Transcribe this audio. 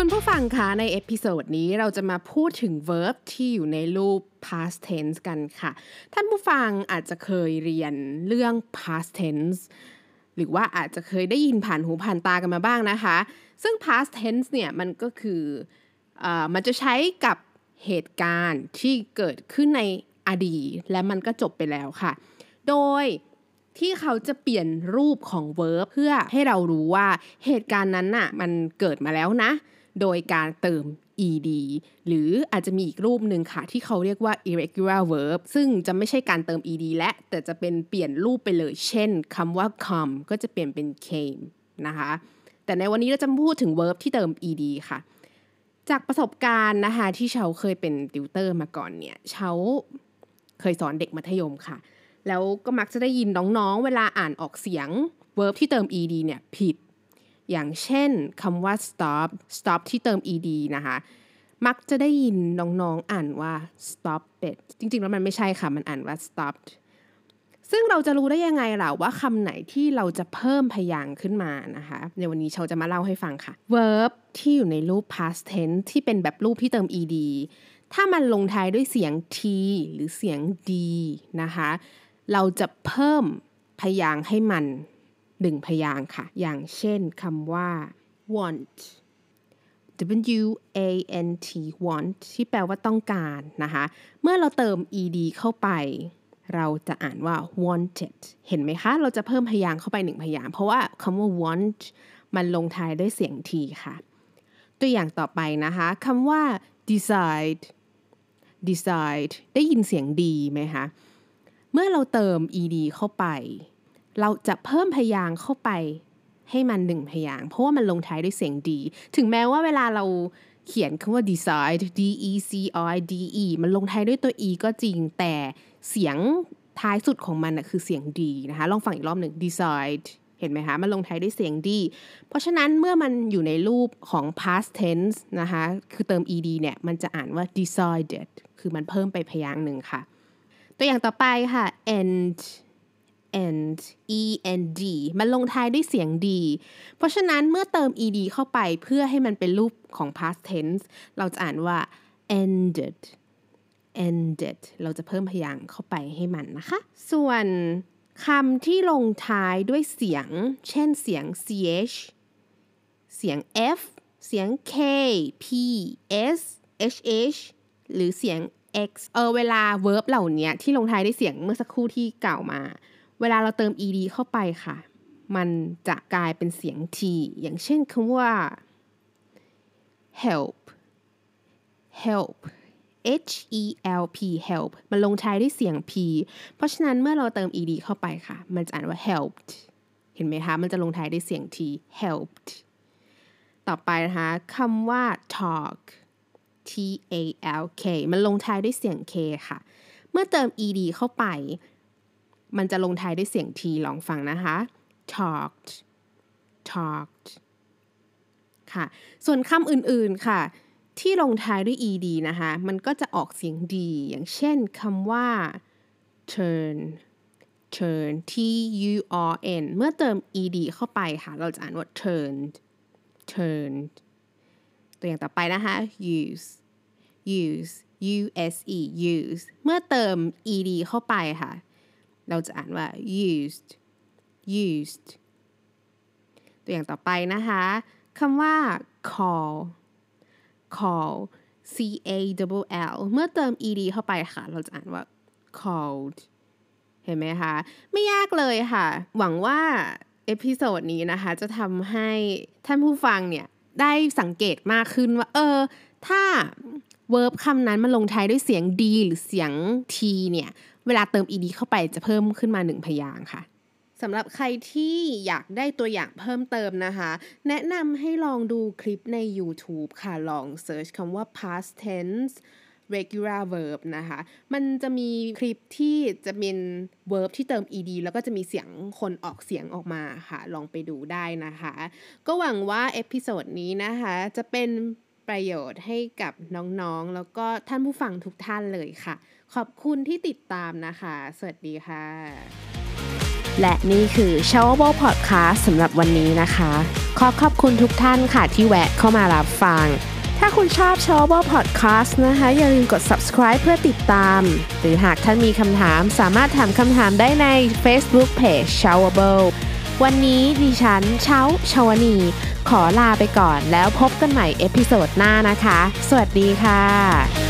คุณผู้ฟังคะใน episode นี้เราจะมาพูดถึง verb ที่อยู่ในรูป past tense กันค่ะ ท่านผู้ฟังอาจจะเคยเรียนเรื่อง past tense หรือว่าอาจจะเคยได้ยินผ่านหูผ่านตากันมาบ้างนะคะ ซึ่ง past tense เนี่ยมันก็คือเอมันจะใช้กับเหตุการณ์ที่เกิดขึ้นในอดีตและมันก็จบไปแล้วค่ะ โดยที่เขาจะเปลี่ยนรูปของ verb เพื่อให้เรารู้ว่าเหตุการณ์นั้นน่ะมันเกิดมาแล้วนะ โดยการเติม ed หรืออาจจะมีอีกรูปหนึ่งค่ะ ที่เขาเรียกว่า irregular verb ซึ่งจะไม่ใช่การเติม ed และแต่จะเป็นเปลี่ยนรูปไปเลย เช่นคำว่า come ก็จะเปลี่ยนเป็น came นะคะ แต่ในวันนี้เราจะพูดถึง verb ที่เติม ed ค่ะ จากประสบการณ์นะคะที่เชาเคยเป็นติวเตอร์มาก่อนเนี่ยเชาเคยสอนเด็กมัธยมค่ะ แล้วก็มักจะได้ยินน้องๆ เวลาอ่านออกเสียง verb ที่เติม ed เนี่ยผิด อย่างเช่นคำว่า stop stop ที่เติม ed นะคะ มักจะได้ยินน้องๆอ่านว่า stop it จริงๆ แล้วมันไม่ใช่ค่ะ มันอ่านว่า stopped ซึ่งเราจะรู้ได้ยังไงล่ะว่าคำไหนที่เราจะเพิ่มพยางค์ขึ้นมานะคะ ในวันนี้เชาจะมาเล่าให้ฟังค่ะ verb ที่อยู่ในรูป past tense ที่เป็นแบบรูปที่เติม ed ถ้ามันลงท้ายด้วยเสียง t หรือเสียง d นะคะ เราจะเพิ่มพยางค์ให้มัน หนึ่งพยางค่ะ อย่างเช่นคำว่า want W A N T want ที่แปลว่าต้องการนะคะ เมื่อเราเติม ed เข้าไป เราจะอ่านว่า wanted เห็นไหมคะ เราจะเพิ่มพยางเข้าไปหนึ่งพยาง เพราะว่าคำว่า want มันลงท้ายด้วยเสียง t ค่ะ ตัวอย่างต่อไปนะคะคำว่า decide decide ได้ยินเสียงดีไหมคะ เมื่อเราเติม ed เข้าไป เราจะเพิ่มพยางเข้าไปให้มันหนึ่งพยาง เพราะว่ามันลงท้ายด้วยเสียงดี ถึงแม้ว่าเวลาเราเขียนคำว่า decide d e c i d e มันลงท้ายด้วยตัว e ก็จริง แต่เสียงท้ายสุดของมันนะคือเสียงดีนะคะ ลองฟังอีกรอบหนึ่ง decide เห็นไหมคะ มันลงท้ายด้วยเสียงดี เพราะฉะนั้นเมื่อมันอยู่ในรูปของ past tense นะคะ คือเติม ed เนี่ย มันจะอ่านว่า decided คือมันเพิ่มไปพยางค์หนึ่งค่ะ ตัวอย่างต่อไปค่ะ end end e n d มันลงท้ายด้วยเสียงดี เพราะฉะนั้นเมื่อเติม ed เข้าไปเพื่อให้มันเป็นรูปของ past tense เราจะอ่านว่า ended ended เราจะเพิ่มพยางค์เข้าไปให้มันนะคะ ส่วนคำที่ลงท้ายด้วยเสียง เช่นเสียง ch เสียง f เสียง k p s h h หรือเสียง x เออเวลา verb เหล่านี้ที่ลงท้ายด้วยเสียงเมื่อสักครู่ที่กล่าวมา เวลาเราเติม ed เข้าไปค่ะ มันจะกลายเป็นเสียง t อย่างเช่นคำว่า help help h e l p help มันลงท้ายด้วยเสียง p เพราะฉะนั้นเมื่อเราเติม ed เข้าไปค่ะ มันจะอ่านว่า helped เห็นไหมคะ มันจะลงท้ายด้วยเสียง t helped ต่อไปนะคะคำว่า talk t a l k มันลงท้ายด้วยเสียง k ค่ะ เมื่อเติม ed เข้าไป มันจะลงท้ายด้วยเสียง t ลองฟังนะคะ talked talked ค่ะ ส่วนคำอื่นๆค่ะ ที่ลงท้ายด้วย ed นะคะ มันก็จะออกเสียงดีอย่างเช่นคำว่า turn turn t u r n เมื่อเติม ed เข้าไปค่ะ เราจะอ่านว่า turned turned ตัวอย่างต่อไปนะคะ use use u s e use เมื่อเติม ed เข้าไปค่ะ เราจะอ่านว่า used used ตัวอย่างต่อไปนะคะคำว่า call call c a l l เมื่อเติม ed เข้าไปค่ะ เราจะอ่านว่า called เห็นไหมคะ ไม่ยากเลยค่ะ หวังว่า episode นี้นะคะ จะทำให้ท่านผู้ฟังเนี่ย ได้สังเกตมากขึ้นว่า เออ ถ้า verb คำนั้นมันลงท้ายด้วยเสียง d หรือเสียง t เนี่ย เวลาเติม ed เข้าไปจะเพิ่มขึ้นมาหนึ่งพยางค์ค่ะสำหรับใครที่อยากได้ตัวอย่างเพิ่มเติมนะคะ แนะนำให้ลองดูคลิปใน YouTube ค่ะ ลอง search คำว่า past tense regular verb นะคะ มันจะมีคลิปที่จะเป็น verb ที่เติม ed แล้วก็จะมีเสียงคนออกเสียงออกมาค่ะ ลองไปดูได้นะคะ ก็หวังว่า episode นี้นะคะ จะเป็น ประโยชน์ให้กับน้องๆ แล้วก็ท่านผู้ฟังทุกท่านเลยค่ะ ขอบคุณที่ติดตามนะคะ สวัสดีค่ะ และนี่คือ s h o w a b l e Podcast สำหรับวันนี้นะคะ ขอขอบคุณทุกท่านค่ะที่แวะเข้ามารับฟัง ถ้าคุณชอบ s h o w a b l e Podcast นะคะ อย่าลืมกด subscribe เพื่อติดตาม หรือหากท่านมีคำถามสามารถถามคำถามได้ใน Facebook Page s h o w a b l e วันนี้ดิฉันเช้าชาวนี ขอลาไปก่อนแล้วพบกันใหม่เอพิโซดหน้านะคะ สวัสดีค่ะ